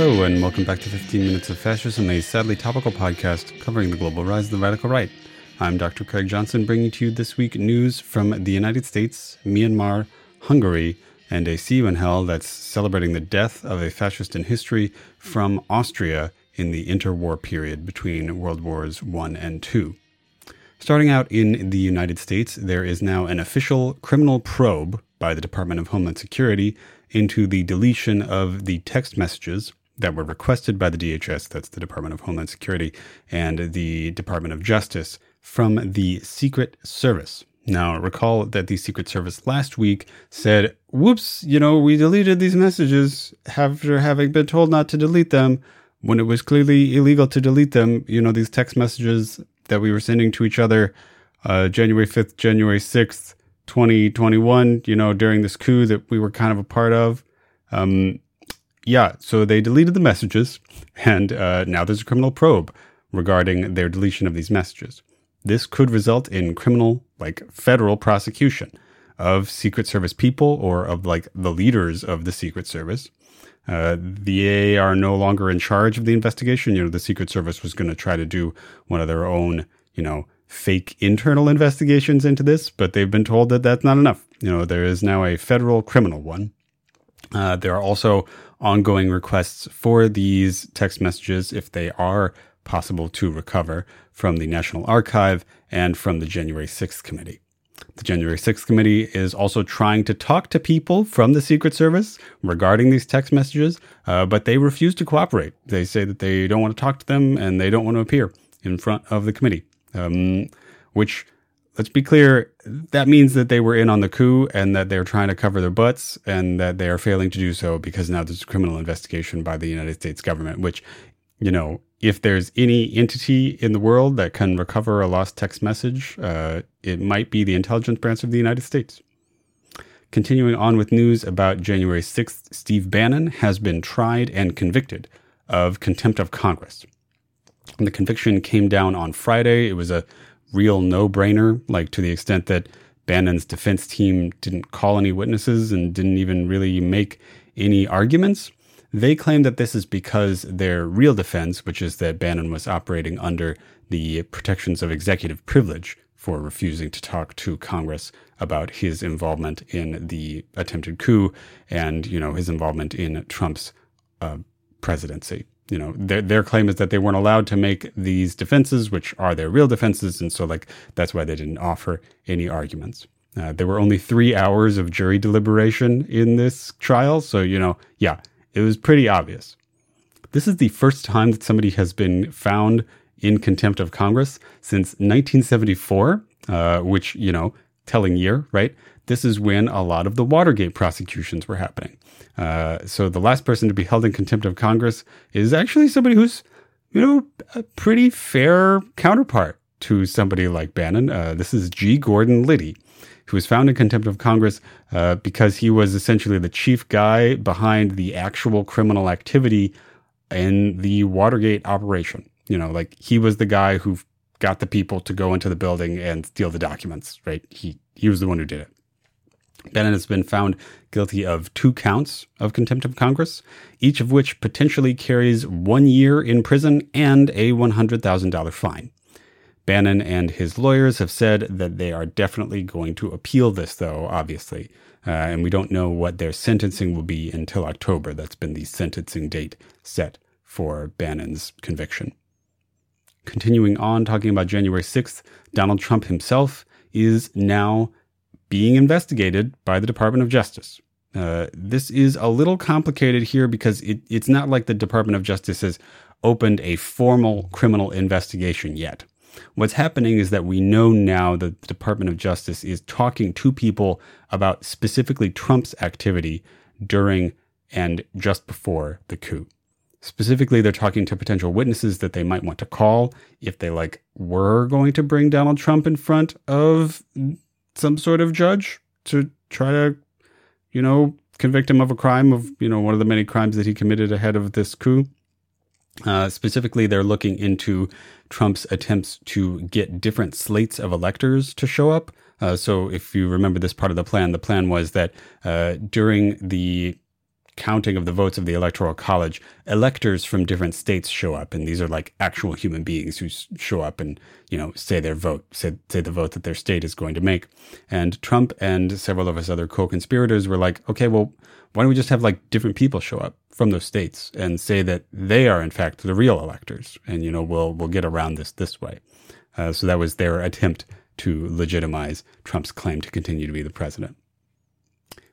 Hello, and welcome back to 15 Minutes of Fascism, a sadly topical podcast covering the global rise of the radical right. I'm Dr. Craig Johnson, bringing to you this week news from the United States, Myanmar, Hungary, and a See in Hell that's celebrating the death of a fascist in history from Austria in the interwar period between World Wars I and II. Starting out in the United States, there is now an official criminal probe by the Department of Homeland Security into the deletion of the text messages that were requested by the DHS, that's the Department of Homeland Security, and the Department of Justice from the Secret Service. Now, recall that the Secret Service last week said, whoops, you know, we deleted these messages after having been told not to delete them when it was clearly illegal to delete them. You know, these text messages that we were sending to each other uh, January 5th, January 6th, 2021, you know, during this coup that we were kind of a part of. Um, yeah, so they deleted the messages, and uh, now there's a criminal probe regarding their deletion of these messages. This could result in criminal, like federal prosecution of Secret Service people or of like the leaders of the Secret Service. Uh, the AA are no longer in charge of the investigation. You know, the Secret Service was going to try to do one of their own, you know, fake internal investigations into this, but they've been told that that's not enough. You know, there is now a federal criminal one. Uh, there are also ongoing requests for these text messages if they are possible to recover from the National Archive and from the January 6th committee. The January 6th committee is also trying to talk to people from the Secret Service regarding these text messages, uh, but they refuse to cooperate. They say that they don't want to talk to them and they don't want to appear in front of the committee um, which let's be clear, that means that they were in on the coup and that they're trying to cover their butts and that they are failing to do so because now there's a criminal investigation by the United States government, which, you know, if there's any entity in the world that can recover a lost text message, uh, it might be the intelligence branch of the United States. Continuing on with news about January 6th, Steve Bannon has been tried and convicted of contempt of Congress. And the conviction came down on Friday. It was a real no brainer, like to the extent that Bannon's defense team didn't call any witnesses and didn't even really make any arguments. They claim that this is because their real defense, which is that Bannon was operating under the protections of executive privilege for refusing to talk to Congress about his involvement in the attempted coup and, you know, his involvement in Trump's uh, presidency you know their their claim is that they weren't allowed to make these defenses, which are their real defenses, and so like that's why they didn't offer any arguments. Uh, there were only three hours of jury deliberation in this trial, so you know, yeah, it was pretty obvious. This is the first time that somebody has been found in contempt of Congress since 1974, uh, which you know, telling year, right? This is when a lot of the Watergate prosecutions were happening. Uh, so the last person to be held in contempt of Congress is actually somebody who's, you know, a pretty fair counterpart to somebody like Bannon. Uh, this is G. Gordon Liddy, who was found in contempt of Congress uh, because he was essentially the chief guy behind the actual criminal activity in the Watergate operation. You know, like he was the guy who got the people to go into the building and steal the documents, right? He he was the one who did it. Bannon has been found guilty of two counts of contempt of Congress, each of which potentially carries one year in prison and a $100,000 fine. Bannon and his lawyers have said that they are definitely going to appeal this, though, obviously. Uh, and we don't know what their sentencing will be until October. That's been the sentencing date set for Bannon's conviction. Continuing on, talking about January 6th, Donald Trump himself is now being investigated by the Department of Justice. Uh, this is a little complicated here because it, it's not like the Department of Justice has opened a formal criminal investigation yet. What's happening is that we know now that the Department of Justice is talking to people about specifically Trump's activity during and just before the coup. Specifically, they're talking to potential witnesses that they might want to call if they like were going to bring Donald Trump in front of some sort of judge to try to, you know, convict him of a crime of, you know, one of the many crimes that he committed ahead of this coup. Uh, specifically, they're looking into Trump's attempts to get different slates of electors to show up. Uh, so, if you remember this part of the plan, the plan was that uh, during the counting of the votes of the Electoral College, electors from different states show up, and these are like actual human beings who show up and you know say their vote, say say the vote that their state is going to make. And Trump and several of his other co-conspirators were like, okay, well, why don't we just have like different people show up from those states and say that they are in fact the real electors, and you know we'll we'll get around this this way. Uh, so that was their attempt to legitimize Trump's claim to continue to be the president.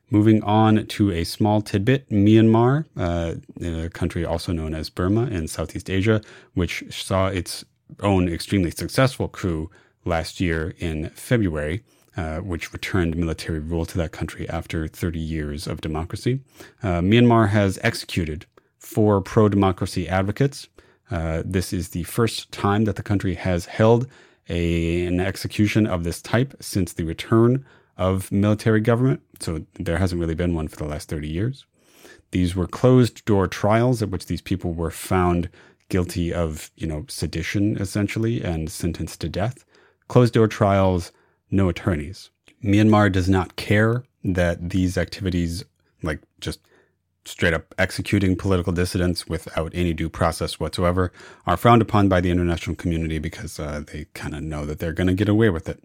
Moving on to a small tidbit Myanmar, uh, a country also known as Burma in Southeast Asia, which saw its own extremely successful coup last year in February, uh, which returned military rule to that country after 30 years of democracy. Uh, Myanmar has executed four pro democracy advocates. Uh, this is the first time that the country has held a, an execution of this type since the return of military government. So there hasn't really been one for the last 30 years. These were closed door trials at which these people were found guilty of, you know, sedition essentially and sentenced to death. Closed door trials, no attorneys. Myanmar does not care that these activities, like just straight up executing political dissidents without any due process whatsoever, are frowned upon by the international community because uh, they kind of know that they're going to get away with it.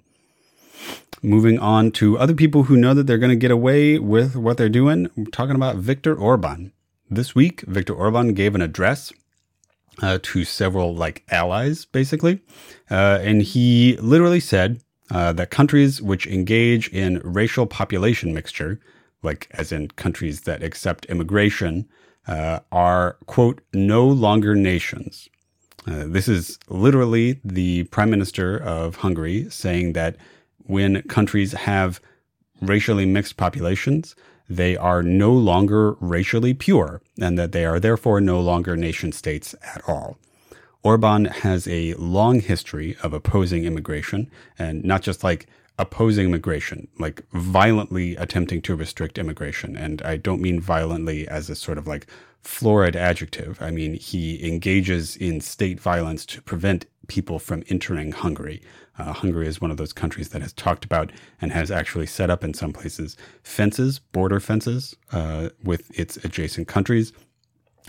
Moving on to other people who know that they're going to get away with what they're doing, we're talking about Viktor Orban. This week, Viktor Orban gave an address uh, to several like allies, basically, uh, and he literally said uh, that countries which engage in racial population mixture, like as in countries that accept immigration, uh, are quote no longer nations. Uh, this is literally the prime minister of Hungary saying that when countries have racially mixed populations, they are no longer racially pure, and that they are therefore no longer nation states at all. Orban has a long history of opposing immigration, and not just like opposing immigration, like violently attempting to restrict immigration. And I don't mean violently as a sort of like florid adjective. I mean, he engages in state violence to prevent people from entering Hungary. Uh, Hungary is one of those countries that has talked about and has actually set up in some places fences, border fences, uh, with its adjacent countries,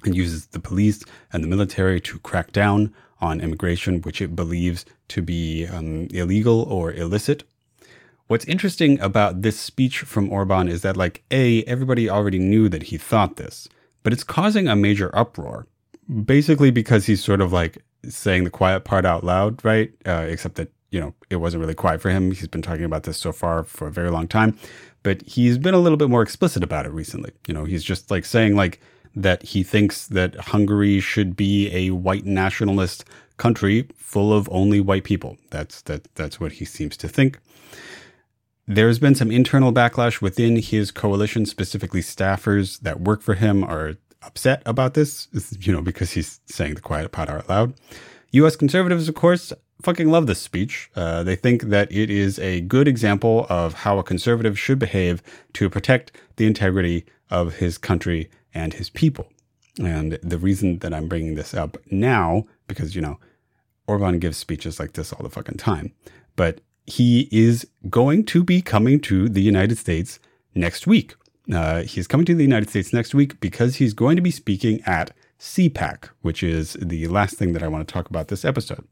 and uses the police and the military to crack down on immigration, which it believes to be um, illegal or illicit. What's interesting about this speech from Orban is that, like, A, everybody already knew that he thought this, but it's causing a major uproar, basically because he's sort of like saying the quiet part out loud, right? Uh, except that you know, it wasn't really quiet for him. He's been talking about this so far for a very long time, but he's been a little bit more explicit about it recently. You know, he's just like saying like that he thinks that Hungary should be a white nationalist country full of only white people. That's that that's what he seems to think. There's been some internal backlash within his coalition, specifically staffers that work for him are upset about this, you know, because he's saying the quiet part out loud. US conservatives, of course, fucking love this speech. Uh, they think that it is a good example of how a conservative should behave to protect the integrity of his country and his people. And the reason that I'm bringing this up now, because, you know, Orban gives speeches like this all the fucking time, but he is going to be coming to the United States next week. Uh, he's coming to the United States next week because he's going to be speaking at CPAC, which is the last thing that I want to talk about this episode.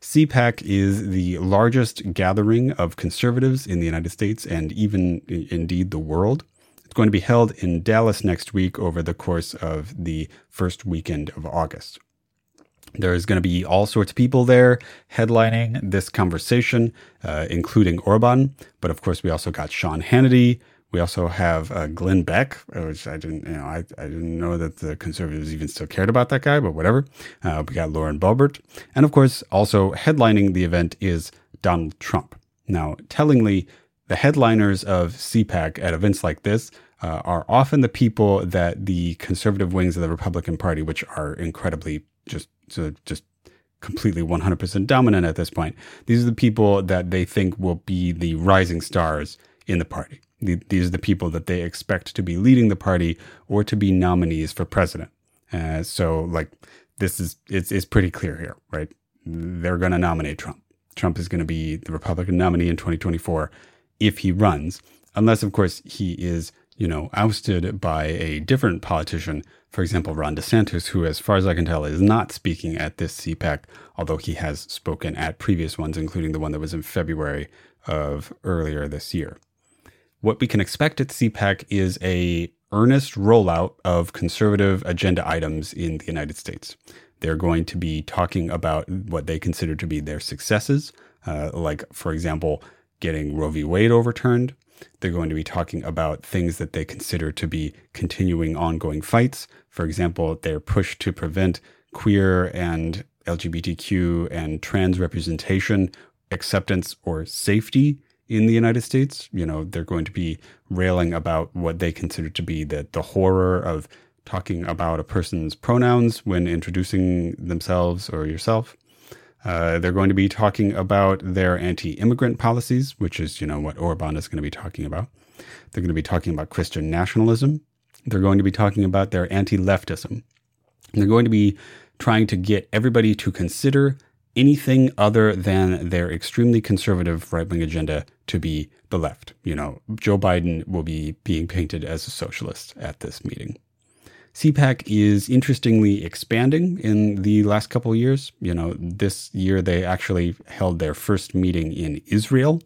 CPAC is the largest gathering of conservatives in the United States and even indeed the world. It's going to be held in Dallas next week over the course of the first weekend of August. There's going to be all sorts of people there headlining this conversation, uh, including Orban. But of course, we also got Sean Hannity, we also have uh, Glenn Beck, uh, which I didn't, you know, I, I didn't know that the conservatives even still cared about that guy, but whatever. Uh, we got Lauren Boebert. And of course, also headlining the event is Donald Trump. Now, tellingly, the headliners of CPAC at events like this uh, are often the people that the conservative wings of the Republican Party, which are incredibly just, so just completely 100% dominant at this point, these are the people that they think will be the rising stars in the party these are the people that they expect to be leading the party or to be nominees for president. Uh, so, like, this is it's, it's pretty clear here, right? They're going to nominate Trump. Trump is going to be the Republican nominee in 2024 if he runs, unless, of course, he is you know, ousted by a different politician, for example, Ron DeSantis, who, as far as I can tell, is not speaking at this CPAC, although he has spoken at previous ones, including the one that was in February of earlier this year. What we can expect at CPAC is a earnest rollout of conservative agenda items in the United States. They're going to be talking about what they consider to be their successes, uh, like, for example, getting Roe v. Wade overturned. They're going to be talking about things that they consider to be continuing ongoing fights. For example, their push to prevent queer and LGBTQ and trans representation, acceptance, or safety in the United States. You know, they're going to be railing about what they consider to be the, the horror of talking about a person's pronouns when introducing themselves or yourself. Uh, they're going to be talking about their anti-immigrant policies, which is, you know, what Orban is going to be talking about. They're going to be talking about Christian nationalism. They're going to be talking about their anti-leftism. they're going to be trying to get everybody to consider anything other than their extremely conservative right-wing agenda to be the left. You know, Joe Biden will be being painted as a socialist at this meeting. CPAC is interestingly expanding in the last couple years. You know, this year they actually held their first meeting in Israel.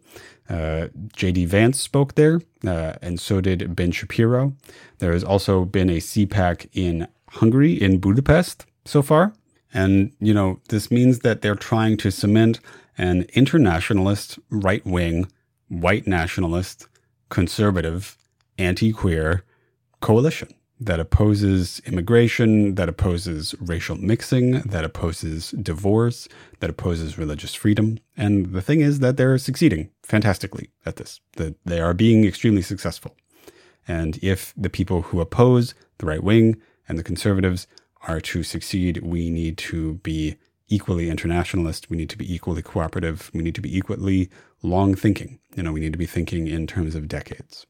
Uh, J.D. Vance spoke there, uh, and so did Ben Shapiro. There has also been a CPAC in Hungary, in Budapest, so far. And, you know, this means that they're trying to cement an internationalist, right wing, white nationalist, conservative, anti queer coalition that opposes immigration, that opposes racial mixing, that opposes divorce, that opposes religious freedom. And the thing is that they're succeeding fantastically at this, that they are being extremely successful. And if the people who oppose the right wing and the conservatives are to succeed, we need to be equally internationalist. We need to be equally cooperative. We need to be equally long thinking. You know, we need to be thinking in terms of decades.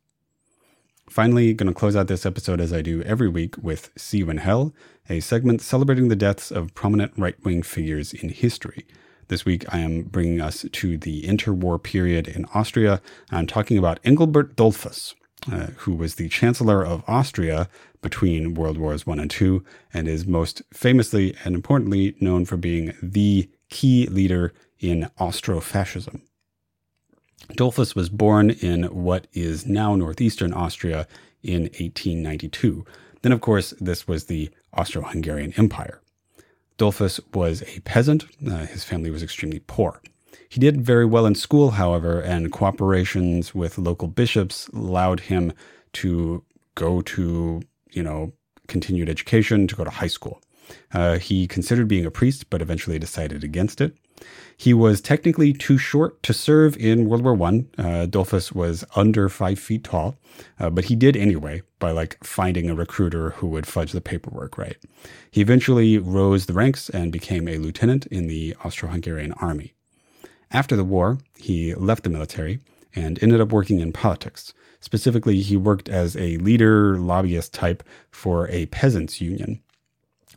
Finally, going to close out this episode as I do every week with See You in Hell, a segment celebrating the deaths of prominent right wing figures in history. This week, I am bringing us to the interwar period in Austria. I'm talking about Engelbert Dollfuss, uh, who was the Chancellor of Austria between World Wars I and II, and is most famously and importantly known for being the key leader in Austro-fascism. Dollfuss was born in what is now northeastern Austria in 1892. Then, of course, this was the Austro Hungarian Empire. Dollfuss was a peasant. Uh, his family was extremely poor. He did very well in school, however, and cooperations with local bishops allowed him to go to, you know, continued education, to go to high school. Uh, he considered being a priest, but eventually decided against it. He was technically too short to serve in World War One. Uh, was under five feet tall, uh, but he did anyway by like finding a recruiter who would fudge the paperwork right. He eventually rose the ranks and became a lieutenant in the Austro-Hungarian army. After the war, he left the military and ended up working in politics. Specifically, he worked as a leader lobbyist type for a peasants union,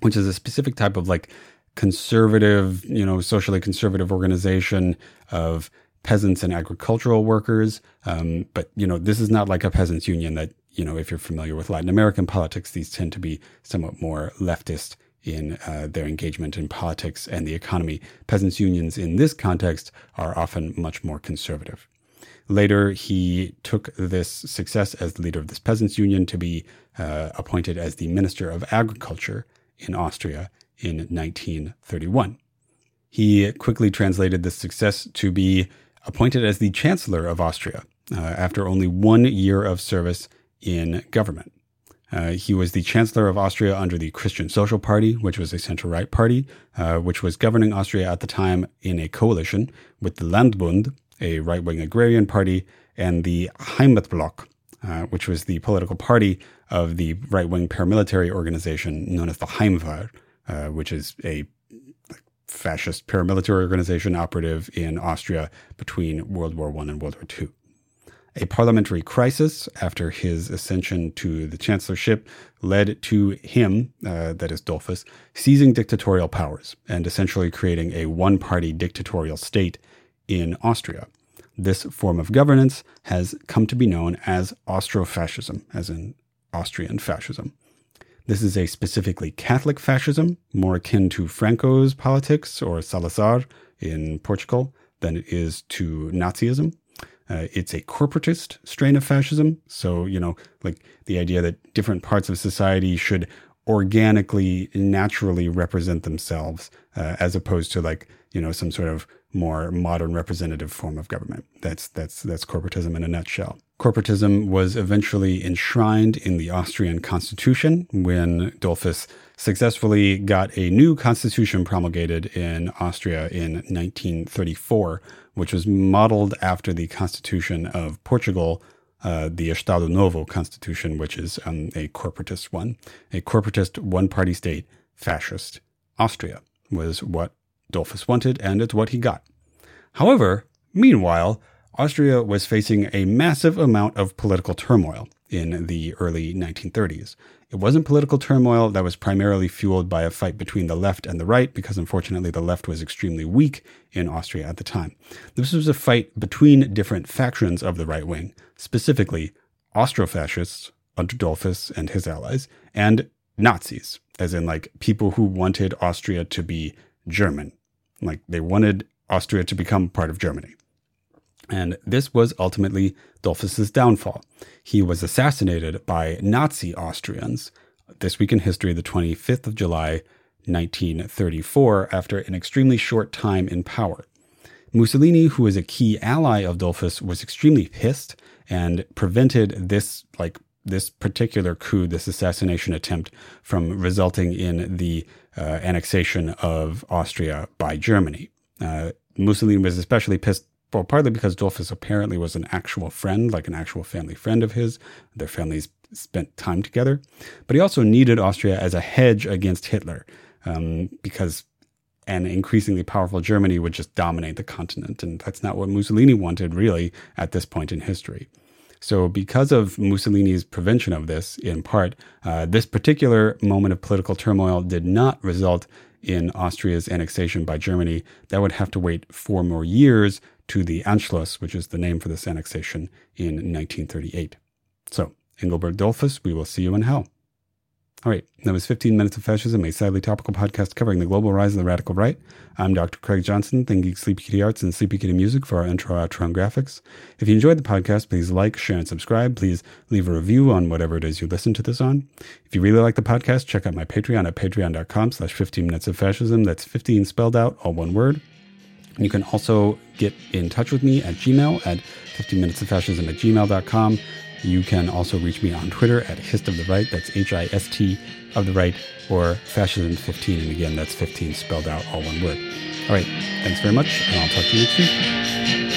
which is a specific type of like conservative, you know, socially conservative organization of peasants and agricultural workers. Um, but, you know, this is not like a peasants union that, you know, if you're familiar with Latin American politics, these tend to be somewhat more leftist in uh, their engagement in politics and the economy. Peasants' unions in this context are often much more conservative. Later, he took this success as the leader of this peasants' union to be uh, appointed as the Minister of Agriculture in Austria in 1931. He quickly translated this success to be appointed as the Chancellor of Austria uh, after only one year of service in government. Uh, he was the Chancellor of Austria under the Christian Social Party, which was a center right party, uh, which was governing Austria at the time in a coalition with the Landbund, a right wing agrarian party, and the Heimatblock, uh, which was the political party of the right wing paramilitary organization known as the Heimwehr, uh, which is a fascist paramilitary organization operative in Austria between World War I and World War II. A parliamentary crisis after his ascension to the chancellorship led to him, uh, that is Dollfuss, seizing dictatorial powers and essentially creating a one party dictatorial state in Austria. this form of governance has come to be known as Austrofascism, as in Austrian fascism. This is a specifically Catholic fascism, more akin to Franco's politics or Salazar in Portugal than it is to Nazism. Uh, it's a corporatist strain of fascism. So, you know, like the idea that different parts of society should organically, naturally represent themselves, uh, as opposed to like, you know, some sort of more modern representative form of government. That's that's that's corporatism in a nutshell. Corporatism was eventually enshrined in the Austrian constitution when Dollfuss successfully got a new constitution promulgated in Austria in 1934, which was modeled after the constitution of Portugal, uh, the Estado Novo constitution, which is um, a corporatist one. A corporatist one party state, fascist Austria, was what Dollfuss wanted, and it's what he got. However, meanwhile, Austria was facing a massive amount of political turmoil in the early 1930s. It wasn't political turmoil that was primarily fueled by a fight between the left and the right, because unfortunately the left was extremely weak in Austria at the time. This was a fight between different factions of the right wing, specifically Austrofascists under Dollfuss and his allies, and Nazis, as in like people who wanted Austria to be German. Like they wanted Austria to become part of Germany. And this was ultimately Dollfuss's downfall. He was assassinated by Nazi Austrians this week in history, the 25th of July, 1934, after an extremely short time in power. Mussolini, who was a key ally of Dollfuss, was extremely pissed and prevented this like this particular coup, this assassination attempt, from resulting in the uh, annexation of Austria by Germany. Uh, Mussolini was especially pissed well, partly because Dollfuss apparently was an actual friend, like an actual family friend of his. Their families spent time together. But he also needed Austria as a hedge against Hitler, um, because an increasingly powerful Germany would just dominate the continent. And that's not what Mussolini wanted, really, at this point in history. So, because of Mussolini's prevention of this, in part, uh, this particular moment of political turmoil did not result in Austria's annexation by Germany. That would have to wait four more years to the Anschluss, which is the name for this annexation, in 1938. So, Engelbert Dollfuss, we will see you in hell. All right, that was 15 Minutes of Fascism, a sadly topical podcast covering the global rise of the radical right. I'm Dr. Craig Johnson, ThinkGeek Sleepy Kitty Arts and Sleepy Kitty Music for our intro, outro, and graphics. If you enjoyed the podcast, please like, share, and subscribe. Please leave a review on whatever it is you listen to this on. If you really like the podcast, check out my Patreon at patreon.com slash 15 Minutes of Fascism. That's 15 spelled out, all one word. You can also get in touch with me at Gmail at 15 minutes of fascism at gmail.com. You can also reach me on Twitter at Hist of the Right, that's H I S T of the Right, or Fascism15, and again, that's 15 spelled out, all one word. All right, thanks very much, and I'll talk to you next week.